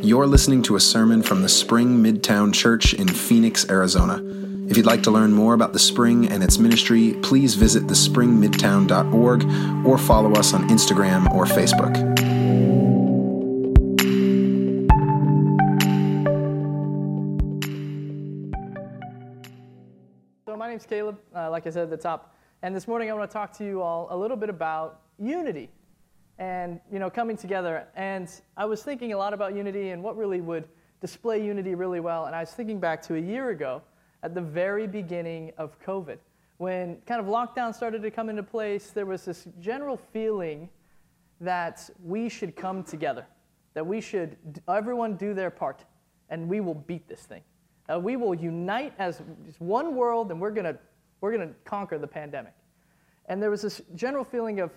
You're listening to a sermon from the Spring Midtown Church in Phoenix, Arizona. If you'd like to learn more about the Spring and its ministry, please visit thespringmidtown.org or follow us on Instagram or Facebook. So, my name's Caleb, uh, like I said at the top. And this morning I want to talk to you all a little bit about unity and you know coming together. And I was thinking a lot about unity and what really would display unity really well. And I was thinking back to a year ago at the very beginning of COVID, when kind of lockdown started to come into place. There was this general feeling that we should come together, that we should everyone do their part, and we will beat this thing. Uh, we will unite as one world, and we're gonna we're gonna conquer the pandemic. And there was this general feeling of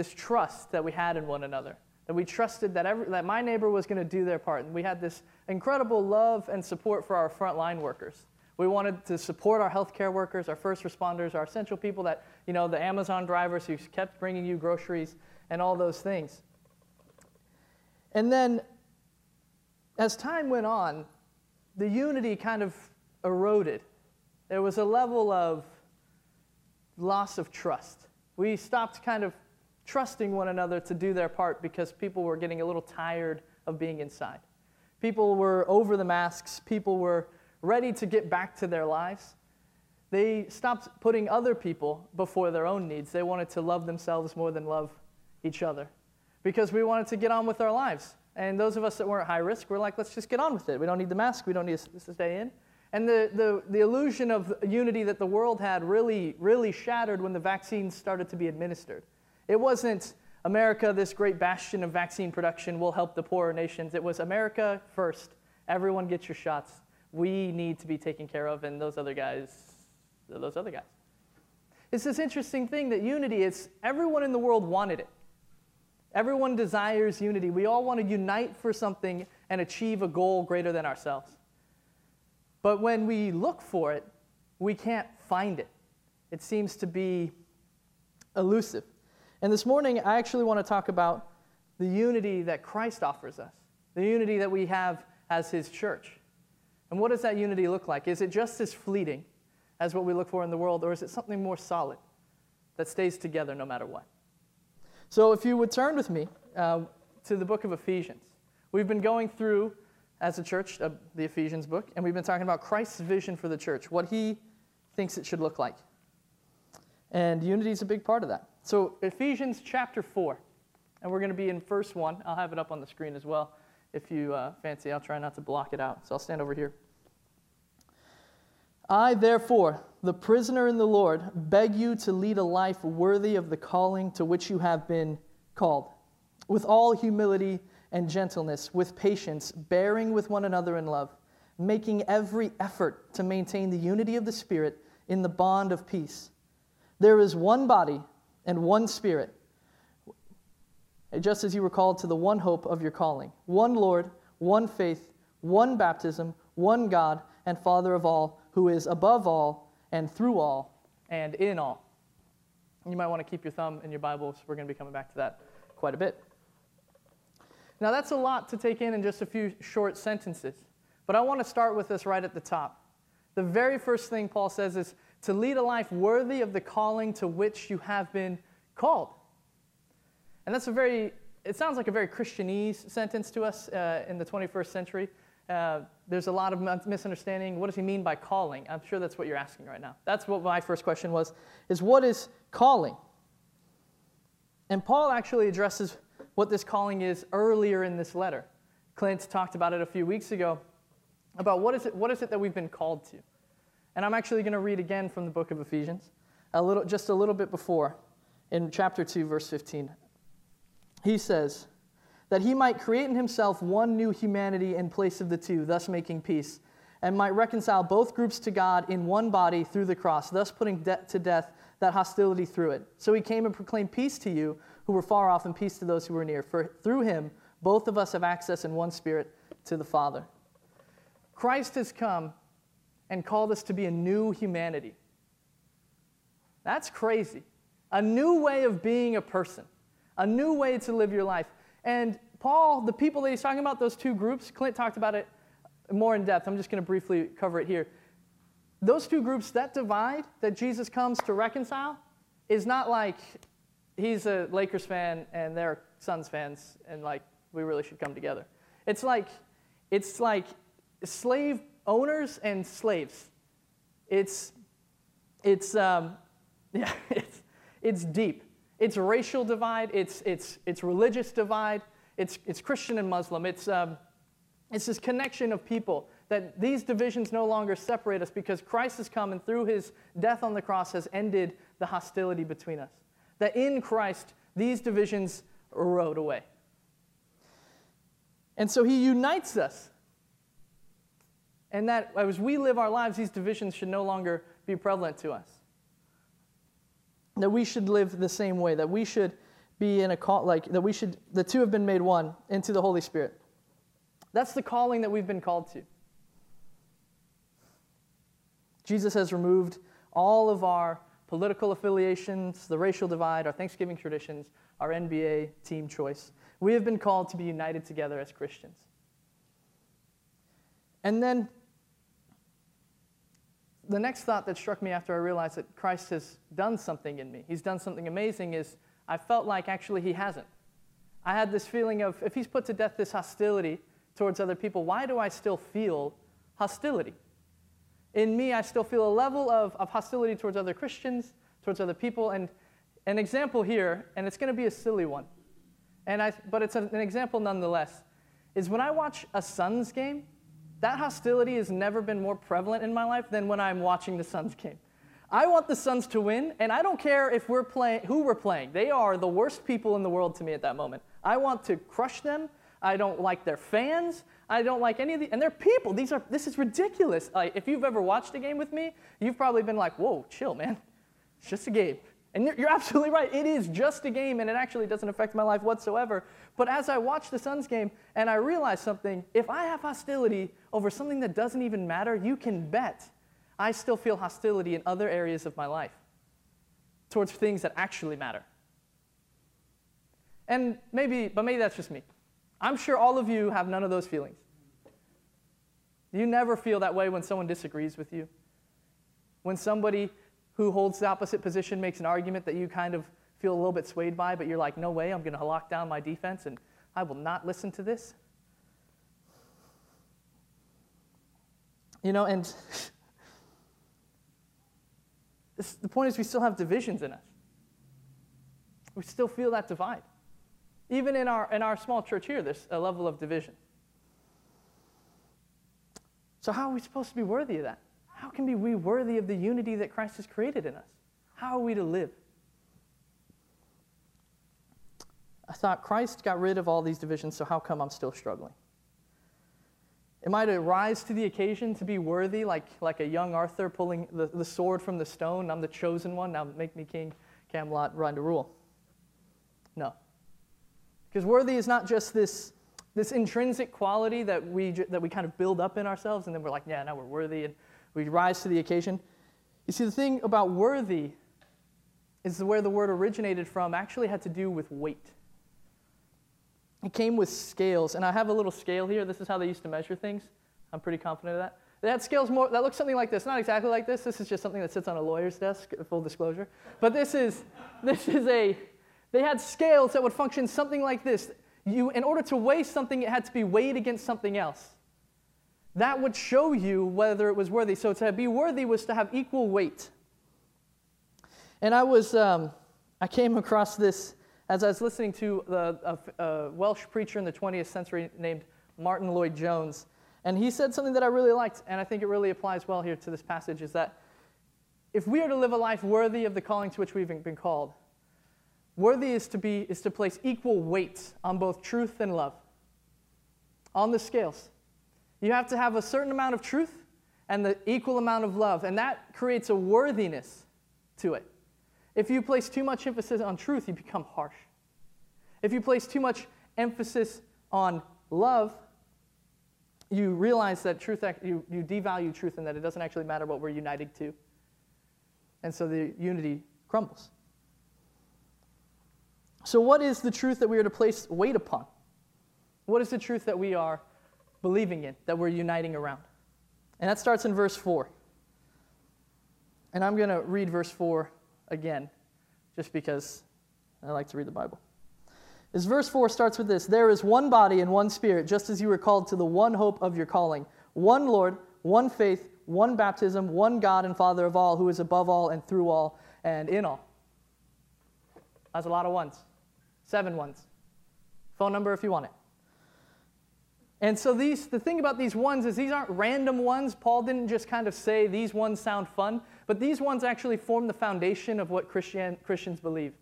this trust that we had in one another. That we trusted that, every, that my neighbor was going to do their part. And we had this incredible love and support for our frontline workers. We wanted to support our healthcare workers, our first responders, our essential people that, you know, the Amazon drivers who kept bringing you groceries and all those things. And then, as time went on, the unity kind of eroded. There was a level of loss of trust. We stopped kind of trusting one another to do their part because people were getting a little tired of being inside. People were over the masks, people were ready to get back to their lives. They stopped putting other people before their own needs. They wanted to love themselves more than love each other because we wanted to get on with our lives. And those of us that weren't high risk were like, let's just get on with it. We don't need the mask, we don't need to stay in. And the, the, the illusion of unity that the world had really, really shattered when the vaccines started to be administered. It wasn't America, this great bastion of vaccine production, will help the poorer nations. It was America first. Everyone get your shots. We need to be taken care of, and those other guys, those other guys. It's this interesting thing that unity is everyone in the world wanted it. Everyone desires unity. We all want to unite for something and achieve a goal greater than ourselves. But when we look for it, we can't find it. It seems to be elusive. And this morning, I actually want to talk about the unity that Christ offers us, the unity that we have as His church. And what does that unity look like? Is it just as fleeting as what we look for in the world, or is it something more solid that stays together no matter what? So, if you would turn with me uh, to the book of Ephesians, we've been going through as a church uh, the Ephesians book, and we've been talking about Christ's vision for the church, what He thinks it should look like. And unity is a big part of that. So, Ephesians chapter 4, and we're going to be in verse 1. I'll have it up on the screen as well if you uh, fancy. I'll try not to block it out. So, I'll stand over here. I, therefore, the prisoner in the Lord, beg you to lead a life worthy of the calling to which you have been called, with all humility and gentleness, with patience, bearing with one another in love, making every effort to maintain the unity of the Spirit in the bond of peace. There is one body and one Spirit, just as you were called to the one hope of your calling one Lord, one faith, one baptism, one God and Father of all, who is above all and through all and in all. You might want to keep your thumb in your Bibles. We're going to be coming back to that quite a bit. Now, that's a lot to take in in just a few short sentences, but I want to start with this right at the top. The very first thing Paul says is to lead a life worthy of the calling to which you have been called. And that's a very, it sounds like a very Christianese sentence to us uh, in the 21st century. Uh, there's a lot of misunderstanding. What does he mean by calling? I'm sure that's what you're asking right now. That's what my first question was, is what is calling? And Paul actually addresses what this calling is earlier in this letter. Clint talked about it a few weeks ago, about what is it, what is it that we've been called to? And I'm actually going to read again from the book of Ephesians, a little, just a little bit before, in chapter 2, verse 15. He says, that he might create in himself one new humanity in place of the two, thus making peace, and might reconcile both groups to God in one body through the cross, thus putting de- to death that hostility through it. So he came and proclaimed peace to you who were far off and peace to those who were near. For through him, both of us have access in one spirit to the Father. Christ has come and called us to be a new humanity. That's crazy. A new way of being a person, a new way to live your life. And Paul, the people that he's talking about, those two groups, Clint talked about it more in depth. I'm just going to briefly cover it here. Those two groups, that divide that Jesus comes to reconcile, is not like he's a Lakers fan and they're Suns fans, and like we really should come together. It's like it's like slave owners and slaves. It's it's um, yeah, it's it's deep. It's racial divide. It's it's it's religious divide. It's it's Christian and Muslim. It's um, it's this connection of people that these divisions no longer separate us because Christ has come and through his death on the cross has ended the hostility between us. That in Christ, these divisions erode away. And so he unites us. And that as we live our lives, these divisions should no longer be prevalent to us. That we should live the same way, that we should be in a call, like that we should, the two have been made one into the Holy Spirit. That's the calling that we've been called to. Jesus has removed all of our political affiliations, the racial divide, our Thanksgiving traditions, our NBA team choice. We have been called to be united together as Christians. And then the next thought that struck me after I realized that Christ has done something in me, he's done something amazing, is I felt like actually he hasn't. I had this feeling of if he's put to death this hostility towards other people, why do I still feel hostility? In me, I still feel a level of, of hostility towards other Christians, towards other people. And an example here, and it's going to be a silly one, and I, but it's an example nonetheless, is when I watch a Suns game, that hostility has never been more prevalent in my life than when I'm watching the Suns game. I want the Suns to win, and I don't care if we're playing who we're playing. They are the worst people in the world to me at that moment. I want to crush them. I don't like their fans. I don't like any of the, and they're people. These are, this is ridiculous. Like, if you've ever watched a game with me, you've probably been like, whoa, chill, man. It's just a game. And you're, absolutely right. It is just a game, and it actually doesn't affect my life whatsoever. But as I watch the Suns game and I realize something, if I have hostility over something that doesn't even matter, you can bet I still feel hostility in other areas of my life towards things that actually matter. And maybe, but maybe that's just me. I'm sure all of you have none of those feelings. You never feel that way when someone disagrees with you. When somebody who holds the opposite position makes an argument that you kind of feel a little bit swayed by, but you're like, no way, I'm going to lock down my defense and I will not listen to this. You know, and this, the point is, we still have divisions in us. We still feel that divide. Even in our, in our small church here, there's a level of division. So, how are we supposed to be worthy of that? How can we be worthy of the unity that Christ has created in us? How are we to live? I thought Christ got rid of all these divisions, so how come I'm still struggling? Am I to rise to the occasion to be worthy, like, like a young Arthur pulling the, the sword from the stone? I'm the chosen one, now make me king, Camelot, run to rule. No. Because worthy is not just this, this intrinsic quality that we, that we kind of build up in ourselves, and then we're like, yeah, now we're worthy, and we rise to the occasion. You see, the thing about worthy is where the word originated from actually had to do with weight. It came with scales, and I have a little scale here. This is how they used to measure things. I'm pretty confident of that. That scale's more, that looks something like this. Not exactly like this. This is just something that sits on a lawyer's desk, uh, full disclosure. But this is, this is a, they had scales that would function something like this. You, in order to weigh something, it had to be weighed against something else. That would show you whether it was worthy. So to be worthy was to have equal weight. And I was, um, I came across this as I was listening to the, a, a Welsh preacher in the 20th century named Martyn Lloyd-Jones. And he said something that I really liked, and I think it really applies well here to this passage, is that if we are to live a life worthy of the calling to which we've been called, Worthy is to be is to place equal weight on both truth and love. On the scales. You have to have a certain amount of truth and the equal amount of love, and that creates a worthiness to it. If you place too much emphasis on truth, you become harsh. If you place too much emphasis on love, you realize that truth, you, you devalue truth and that it doesn't actually matter what we're united to. And so the unity crumbles. So, what is the truth that we are to place weight upon? What is the truth that we are believing in, that we're uniting around? And that starts in verse 4. And I'm going to read verse 4 again, just because I like to read the Bible. As verse 4 starts with this There is one body and one spirit, just as you were called to the one hope of your calling, one Lord, one faith, one baptism, one God and Father of all, who is above all and through all and in all. That's a lot of ones. Seven ones. Phone number if you want it. And so these the thing about these ones is these aren't random ones. Paul didn't just kind of say these ones sound fun, but these ones actually form the foundation of what Christian, Christians believe.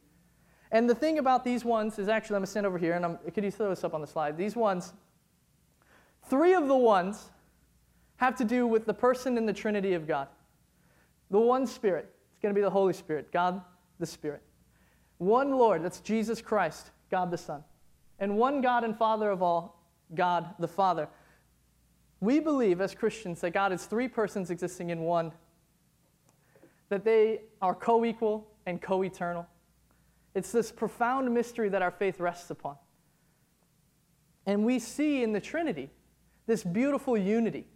And the thing about these ones is actually, I'm to stand over here, and I'm, could you throw this up on the slide? These ones, three of the ones have to do with the person in the Trinity of God. The one Spirit, it's going to be the Holy Spirit, God the Spirit. One Lord, that's Jesus Christ, God the Son. And one God and Father of all, God the Father. We believe as Christians that God is three persons existing in one, that they are co equal and co eternal it's this profound mystery that our faith rests upon. And we see in the Trinity this beautiful unity.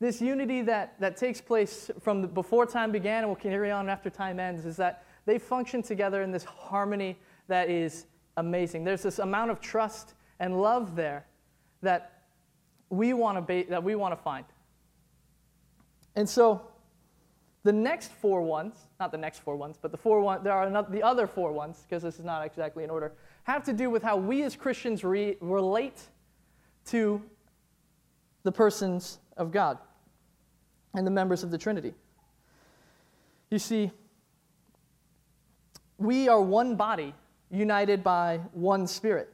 This unity that, that takes place from before time began and will carry on after time ends is that they function together in this harmony that is amazing. There's this amount of trust and love there that we want to that we want to find. And so the next four ones, not the next four ones, but the four one, there are another, the other four ones, because this is not exactly in order, have to do with how we as Christians re- relate to the persons of God and the members of the Trinity. You see, we are one body united by one spirit.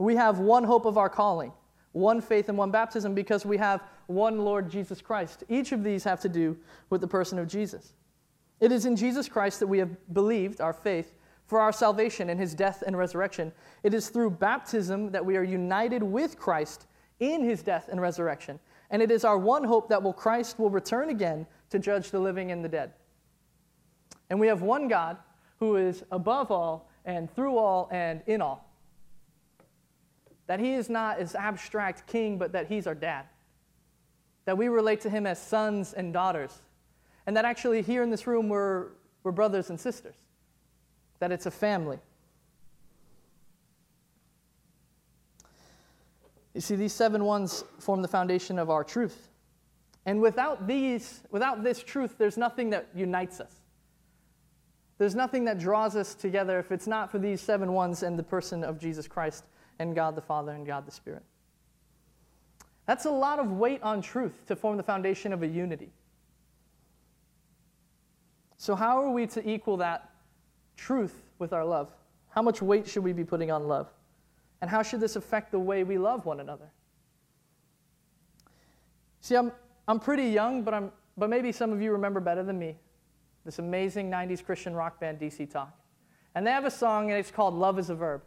We have one hope of our calling, one faith and one baptism because we have one Lord Jesus Christ. Each of these have to do with the person of Jesus. It is in Jesus Christ that we have believed our faith for our salvation in his death and resurrection. It is through baptism that we are united with Christ in his death and resurrection. And it is our one hope that will Christ will return again to judge the living and the dead. And we have one God who is above all and through all and in all. That he is not as abstract king, but that he's our dad that we relate to him as sons and daughters, and that actually here in this room we're, we're brothers and sisters, that it's a family. You see, these seven ones form the foundation of our truth. And without these, without this truth, there's nothing that unites us. There's nothing that draws us together if it's not for these seven ones and the person of Jesus Christ and God the Father and God the Spirit. That's a lot of weight on truth to form the foundation of a unity. So, how are we to equal that truth with our love? How much weight should we be putting on love? And how should this affect the way we love one another? See, I'm, I'm pretty young, but, I'm, but maybe some of you remember better than me this amazing 90s Christian rock band, DC Talk. And they have a song, and it's called Love is a Verb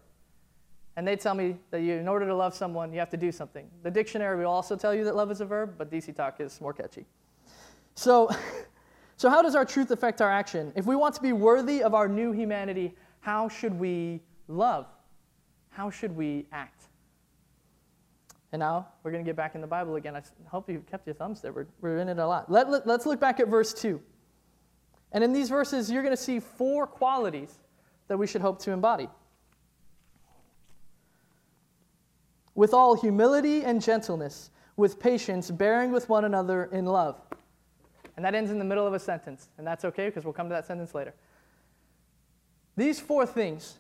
and they tell me that you, in order to love someone, you have to do something. The dictionary will also tell you that love is a verb, but DC Talk is more catchy. So, so how does our truth affect our action? If we want to be worthy of our new humanity, how should we love? How should we act? And now we're going to get back in the Bible again. I hope you kept your thumbs there. We're, we're in it a lot. Let, let, let's look back at verse 2. And in these verses, you're going to see four qualities that we should hope to embody. With all humility and gentleness, with patience, bearing with one another in love. And that ends in the middle of a sentence, and that's okay because we'll come to that sentence later. These four things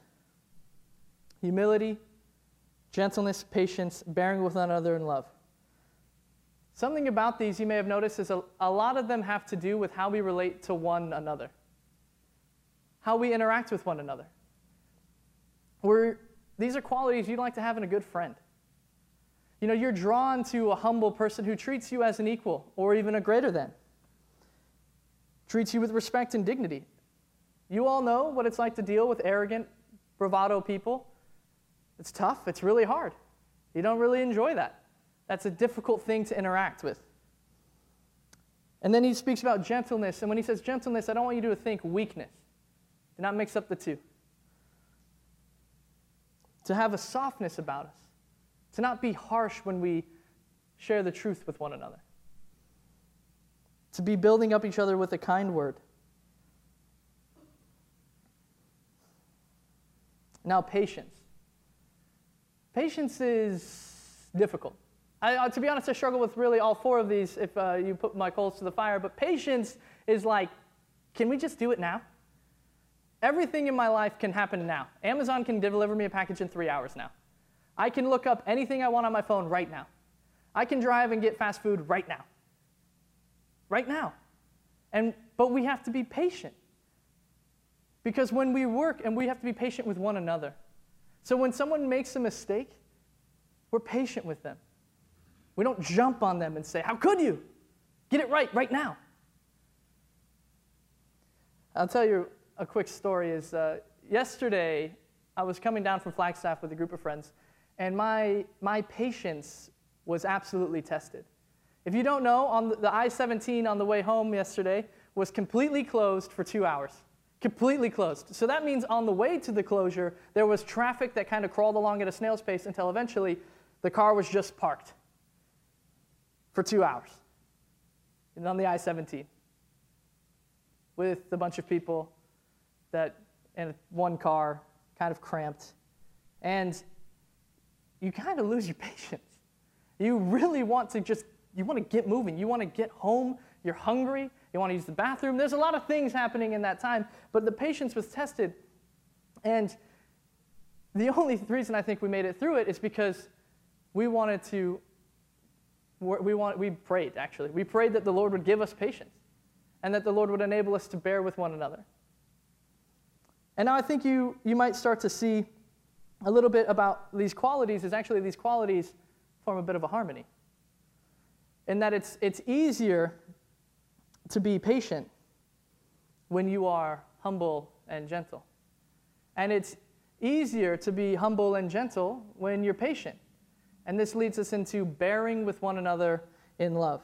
humility, gentleness, patience, bearing with one another in love. Something about these you may have noticed is a, a lot of them have to do with how we relate to one another, how we interact with one another. We're, these are qualities you'd like to have in a good friend. You know, you're drawn to a humble person who treats you as an equal or even a greater than, treats you with respect and dignity. You all know what it's like to deal with arrogant, bravado people. It's tough, it's really hard. You don't really enjoy that. That's a difficult thing to interact with. And then he speaks about gentleness. And when he says gentleness, I don't want you to think weakness. Do not mix up the two. To have a softness about us to not be harsh when we share the truth with one another, to be building up each other with a kind word. Now, patience. Patience is difficult. I, to be honest, I struggle with really all four of these if uh, you put my coals to the fire, but patience is like, can we just do it now? Everything in my life can happen now. Amazon can deliver me a package in three hours now. I can look up anything I want on my phone right now. I can drive and get fast food right now. Right now. And, but we have to be patient. Because when we work, and we have to be patient with one another. So when someone makes a mistake, we're patient with them. We don't jump on them and say, How could you? Get it right right now. I'll tell you a quick story is uh, yesterday I was coming down from Flagstaff with a group of friends, and my, my patience was absolutely tested. If you don't know, on the, the I 17 on the way home yesterday was completely closed for two hours. Completely closed. So that means on the way to the closure, there was traffic that kind of crawled along at a snail's pace until eventually the car was just parked for two hours and on the I 17 with a bunch of people that in one car, kind of cramped. And you kind of lose your patience. You really want to just, you want to get moving. You want to get home. You're hungry. You want to use the bathroom. There's a lot of things happening in that time, but the patience was tested. And the only reason I think we made it through it is because we wanted to, we, want, we prayed actually. We prayed that the Lord would give us patience and that the Lord would enable us to bear with one another. And now I think you, you might start to see a little bit about these qualities is actually these qualities form a bit of a harmony. In that it's, it's easier to be patient when you are humble and gentle. And it's easier to be humble and gentle when you're patient. And this leads us into bearing with one another in love.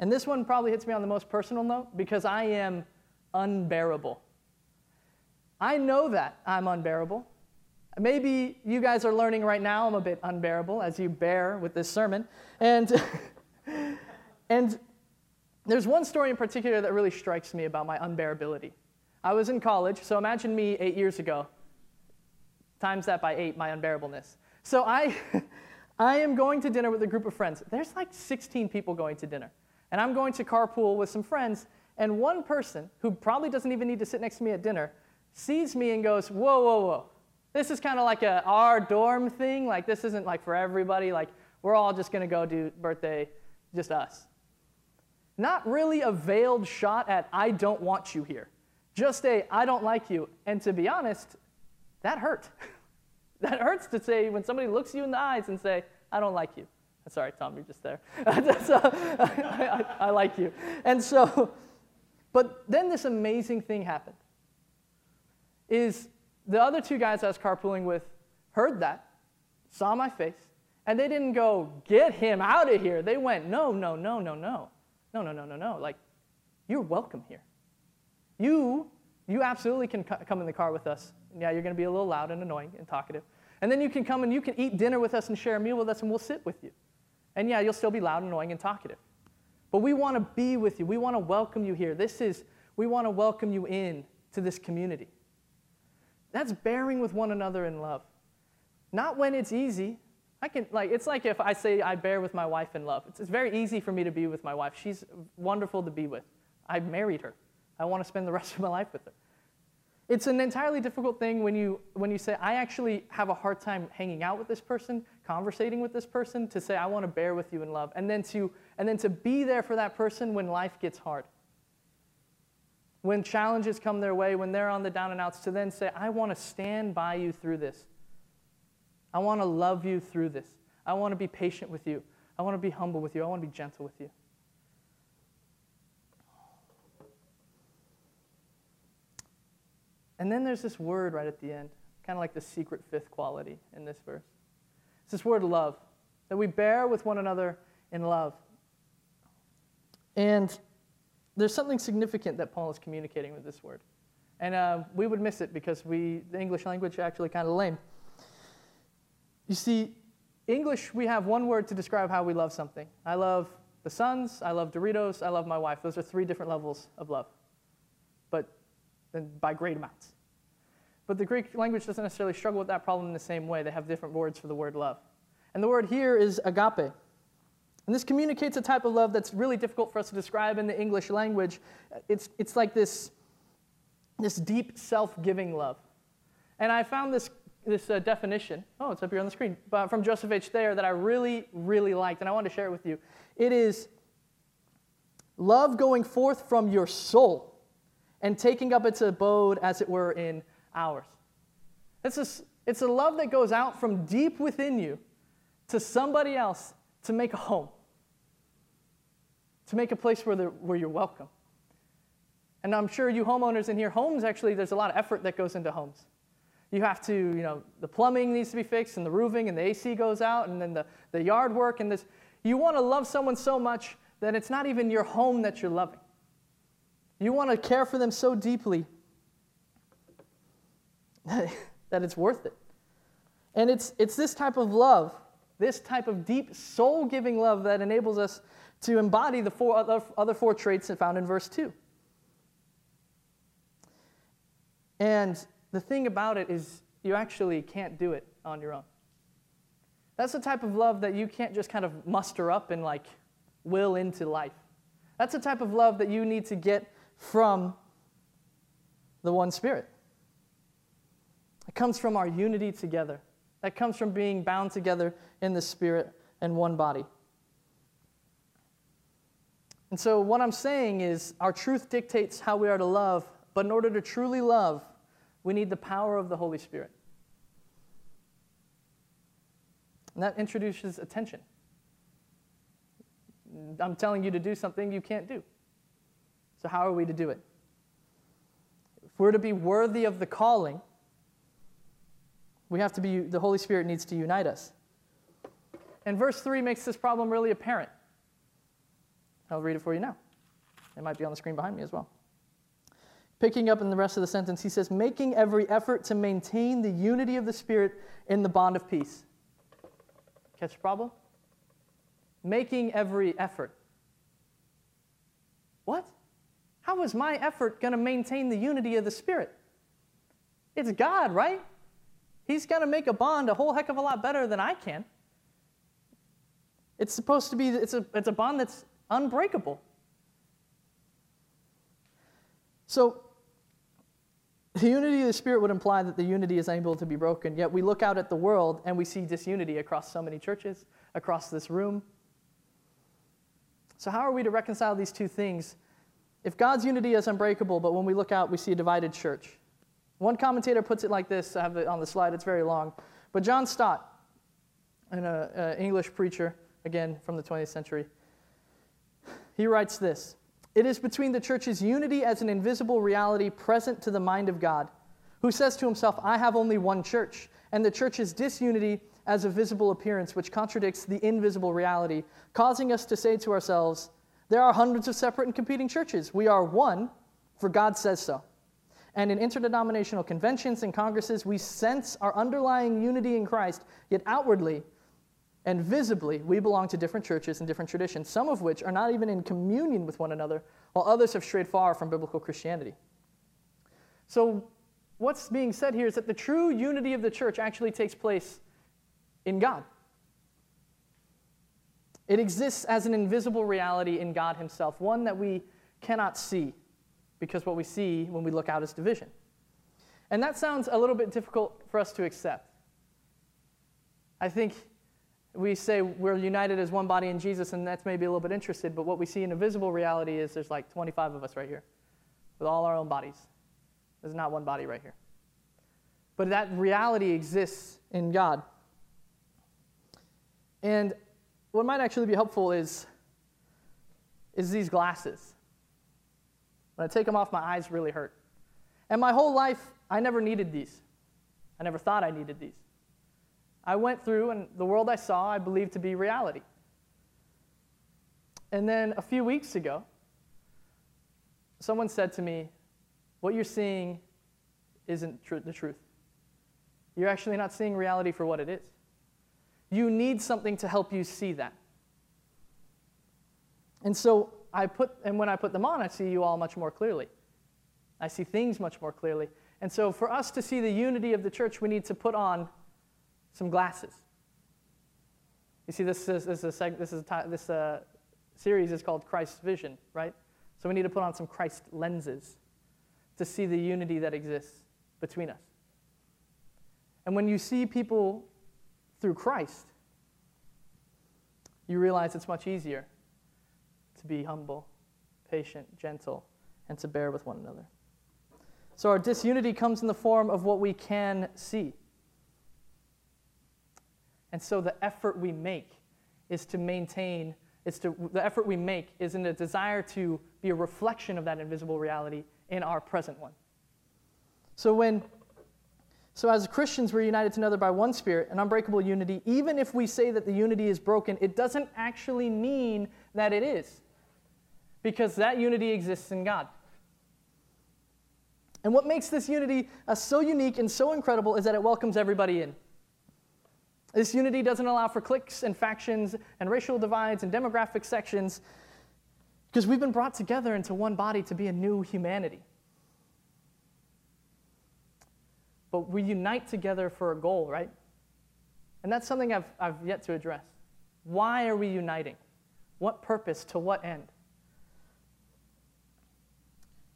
And this one probably hits me on the most personal note because I am unbearable. I know that I'm unbearable. Maybe you guys are learning right now I'm a bit unbearable as you bear with this sermon. And, and there's one story in particular that really strikes me about my unbearability. I was in college, so imagine me eight years ago. Times that by eight, my unbearableness. So I, I am going to dinner with a group of friends. There's like 16 people going to dinner. And I'm going to carpool with some friends, and one person who probably doesn't even need to sit next to me at dinner sees me and goes, Whoa, whoa, whoa. This is kind of like a our dorm thing. Like, this isn't like for everybody. Like, we're all just going to go do birthday, just us. Not really a veiled shot at, I don't want you here. Just a, I don't like you. And to be honest, that hurt. that hurts to say when somebody looks you in the eyes and say, I don't like you. Sorry, Tom, you're just there. I, I, I like you. And so, but then this amazing thing happened is the other two guys I was carpooling with heard that, saw my face, and they didn't go, get him out of here. They went, no, no, no, no, no. No, no, no, no, no. Like, you're welcome here. You, you absolutely can come in the car with us. Yeah, you're going to be a little loud and annoying and talkative. And then you can come and you can eat dinner with us and share a meal with us, and we'll sit with you. And yeah, you'll still be loud, annoying, and talkative. But we want to be with you. We want to welcome you here. This is, we want to welcome you in to this community. That's bearing with one another in love. Not when it's easy. I can, like, it's like if I say I bear with my wife in love. It's, it's very easy for me to be with my wife. She's wonderful to be with. I married her. I want to spend the rest of my life with her. It's an entirely difficult thing when you, when you say, I actually have a hard time hanging out with this person, conversating with this person, to say, I want to bear with you in love, and then to, and then to be there for that person when life gets hard. When challenges come their way, when they're on the down and outs, to then say, I want to stand by you through this. I want to love you through this. I want to be patient with you. I want to be humble with you. I want to be gentle with you. And then there's this word right at the end, kind of like the secret fifth quality in this verse. It's this word love, that we bear with one another in love. And there's something significant that Paul is communicating with this word. And uh, we would miss it because we, the English language, actually kind of lame. You see, English, we have one word to describe how we love something. I love the Suns, I love Doritos, I love my wife. Those are three different levels of love, but by great amounts. But the Greek language doesn't necessarily struggle with that problem in the same way. They have different words for the word love. And the word here is agape. And this communicates a type of love that's really difficult for us to describe in the English language. It's, it's like this, this deep self giving love. And I found this, this uh, definition, oh, it's up here on the screen, but from Joseph H. Thayer that I really, really liked, and I wanted to share it with you. It is love going forth from your soul and taking up its abode, as it were, in ours. It's a, it's a love that goes out from deep within you to somebody else to make a home, to make a place where, where you're welcome. And I'm sure you homeowners in here, homes actually, there's a lot of effort that goes into homes. You have to, you know, the plumbing needs to be fixed and the roofing and the AC goes out and then the, the yard work and this. You want to love someone so much that it's not even your home that you're loving. You want to care for them so deeply that it's worth it. And it's, it's this type of love, this type of deep, soul giving love that enables us to embody the four other, other four traits found in verse 2. And the thing about it is, you actually can't do it on your own. That's the type of love that you can't just kind of muster up and like will into life. That's the type of love that you need to get from the one Spirit. It comes from our unity together. That comes from being bound together in the Spirit and one body. And so, what I'm saying is, our truth dictates how we are to love, but in order to truly love, we need the power of the Holy Spirit. And that introduces attention. I'm telling you to do something you can't do. So, how are we to do it? If we're to be worthy of the calling, we have to be, the Holy Spirit needs to unite us. And verse 3 makes this problem really apparent. I'll read it for you now. It might be on the screen behind me as well. Picking up in the rest of the sentence, he says, making every effort to maintain the unity of the Spirit in the bond of peace. Catch the problem? Making every effort. What? How is my effort going to maintain the unity of the Spirit? It's God, right? He's going to make a bond a whole heck of a lot better than I can. It's supposed to be, it's a, it's a bond that's unbreakable. So, the unity of the Spirit would imply that the unity is able to be broken. Yet we look out at the world and we see disunity across so many churches, across this room. So, how are we to reconcile these two things? If God's unity is unbreakable, but when we look out, we see a divided church. One commentator puts it like this I have it on the slide, it's very long. But John Stott, an uh, English preacher, again from the 20th century, he writes this It is between the church's unity as an invisible reality present to the mind of God, who says to himself, I have only one church, and the church's disunity as a visible appearance which contradicts the invisible reality, causing us to say to ourselves, There are hundreds of separate and competing churches. We are one, for God says so. And in interdenominational conventions and congresses, we sense our underlying unity in Christ, yet outwardly and visibly, we belong to different churches and different traditions, some of which are not even in communion with one another, while others have strayed far from biblical Christianity. So, what's being said here is that the true unity of the church actually takes place in God. It exists as an invisible reality in God Himself, one that we cannot see because what we see when we look out is division. And that sounds a little bit difficult for us to accept. I think we say we're united as one body in Jesus, and that's maybe a little bit interested, but what we see in a visible reality is there's like 25 of us right here with all our own bodies. There's not one body right here. But that reality exists in God. And what might actually be helpful is, is these glasses. When I take them off, my eyes really hurt. And my whole life, I never needed these. I never thought I needed these. I went through, and the world I saw, I believed to be reality. And then a few weeks ago, someone said to me, What you're seeing isn't tr- the truth. You're actually not seeing reality for what it is. you need something to help you see that. And so I put, and when I put them on, I see you all much more clearly. I see things much more clearly. And so for us to see the unity of the church, we need to put on some glasses. You see, this is, this is, a, this, is this uh, series is called Christ's Vision, right? So we need to put on some Christ lenses to see the unity that exists between us. And when you see people through Christ, you realize it's much easier to be humble, patient, gentle, and to bear with one another. So our disunity comes in the form of what we can see. And so the effort we make is to maintain, is to, the effort we make is in a desire to be a reflection of that invisible reality in our present one. So when so as Christians we're united to another by one spirit, an unbreakable unity, even if we say that the unity is broken, it doesn't actually mean that it is. Because that unity exists in God. And what makes this unity uh, so unique and so incredible is that it welcomes everybody in. This unity doesn't allow for cliques and factions and racial divides and demographic sections because we've been brought together into one body to be a new humanity. But we unite together for a goal, right? And that's something I've, I've yet to address. Why are we uniting? What purpose? To what end?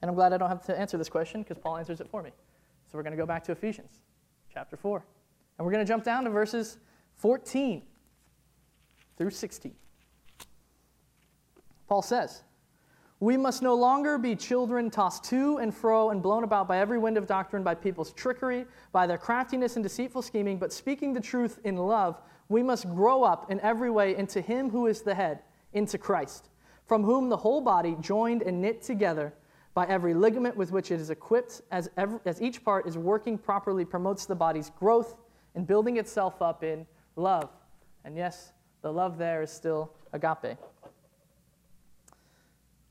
And I'm glad I don't have to answer this question because Paul answers it for me. So we're going to go back to Ephesians chapter 4. And we're going to jump down to verses 14 through 16. Paul says, We must no longer be children tossed to and fro and blown about by every wind of doctrine, by people's trickery, by their craftiness and deceitful scheming, but speaking the truth in love, we must grow up in every way into Him who is the head, into Christ, from whom the whole body, joined and knit together, by every ligament with which it is equipped, as, every, as each part is working properly, promotes the body's growth and building itself up in love. And yes, the love there is still agape.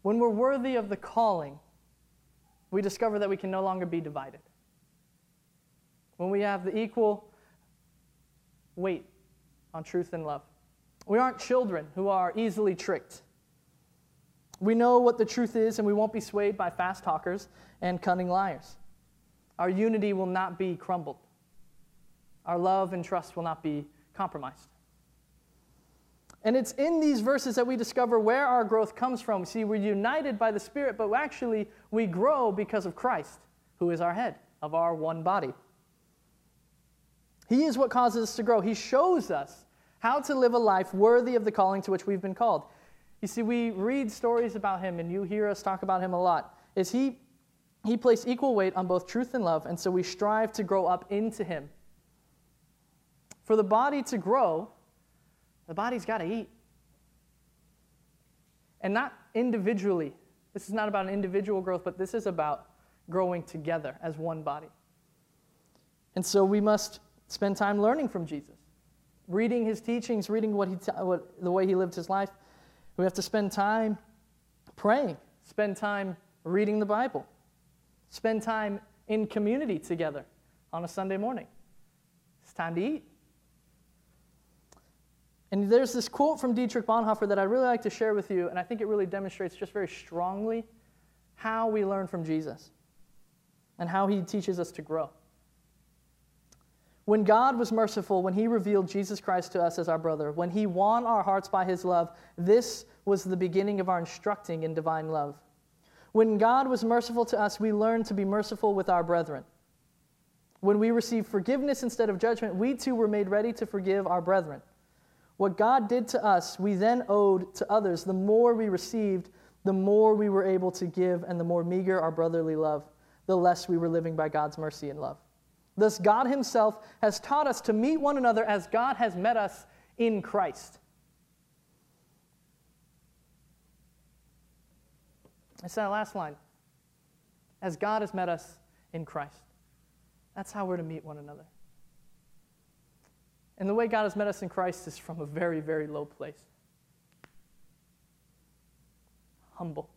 When we're worthy of the calling, we discover that we can no longer be divided. When we have the equal weight on truth and love, we aren't children who are easily tricked. We know what the truth is, and we won't be swayed by fast talkers and cunning liars. Our unity will not be crumbled. Our love and trust will not be compromised. And it's in these verses that we discover where our growth comes from. See, we're united by the Spirit, but actually we grow because of Christ, who is our head of our one body. He is what causes us to grow. He shows us how to live a life worthy of the calling to which we've been called. You see, we read stories about him, and you hear us talk about him a lot. Is he, he placed equal weight on both truth and love, and so we strive to grow up into him. For the body to grow, the body's got to eat. And not individually. This is not about an individual growth, but this is about growing together as one body. And so we must spend time learning from Jesus, reading his teachings, reading what he t- what, the way he lived his life, we have to spend time praying, spend time reading the Bible, spend time in community together on a Sunday morning. It's time to eat. And there's this quote from Dietrich Bonhoeffer that I'd really like to share with you, and I think it really demonstrates just very strongly how we learn from Jesus and how he teaches us to grow. When God was merciful, when He revealed Jesus Christ to us as our brother, when He won our hearts by His love, this was the beginning of our instructing in divine love. When God was merciful to us, we learned to be merciful with our brethren. When we received forgiveness instead of judgment, we too were made ready to forgive our brethren. What God did to us, we then owed to others. The more we received, the more we were able to give, and the more meager our brotherly love, the less we were living by God's mercy and love. Thus, God Himself has taught us to meet one another as God has met us in Christ. It's that last line. As God has met us in Christ. That's how we're to meet one another. And the way God has met us in Christ is from a very, very low place humble.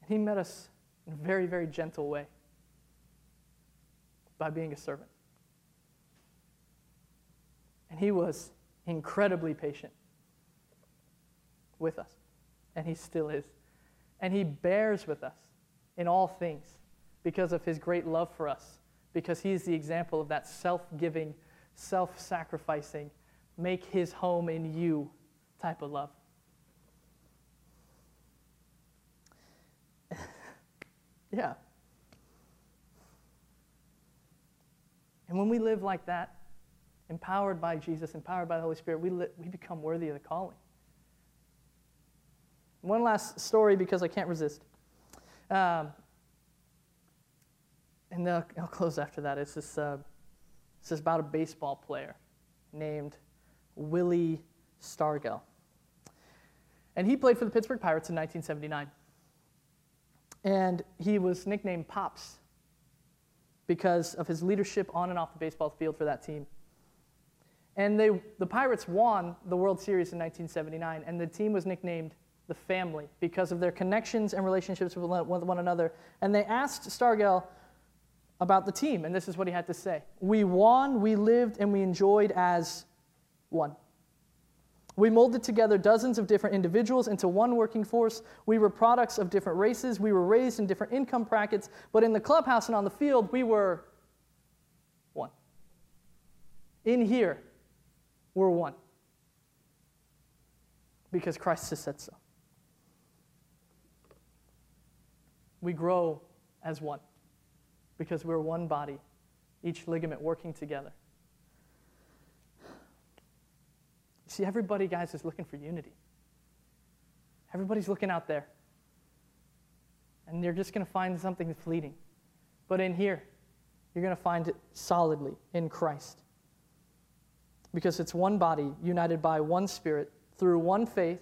And He met us in a very, very gentle way by being a servant. And he was incredibly patient with us. And he still is. And he bears with us in all things because of his great love for us, because he is the example of that self giving, self sacrificing, make his home in you type of love. yeah. And when we live like that, empowered by Jesus, empowered by the Holy Spirit, we, li- we become worthy of the calling. One last story because I can't resist. Um, and I'll, I'll, close after that. It's this, uh, it's is about a baseball player named Willie Stargell. And he played for the Pittsburgh Pirates in 1979. And he was nicknamed Pops because of his leadership on and off the baseball field for that team. And they, the Pirates won the World Series in 1979, and the team was nicknamed the family because of their connections and relationships with one another. And they asked Stargell about the team, and this is what he had to say We won, we lived, and we enjoyed as one. We molded together dozens of different individuals into one working force. We were products of different races. We were raised in different income brackets. But in the clubhouse and on the field, we were one. In here, we're one. Because Christ has said so. We grow as one because we're one body, each ligament working together. See, everybody, guys, is looking for unity. Everybody's looking out there. And you're just going to find something fleeting. But in here, you're going to find it solidly in Christ. Because it's one body united by one Spirit through one faith,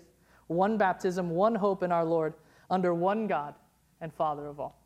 one baptism, one hope in our Lord, under one God and Father of all.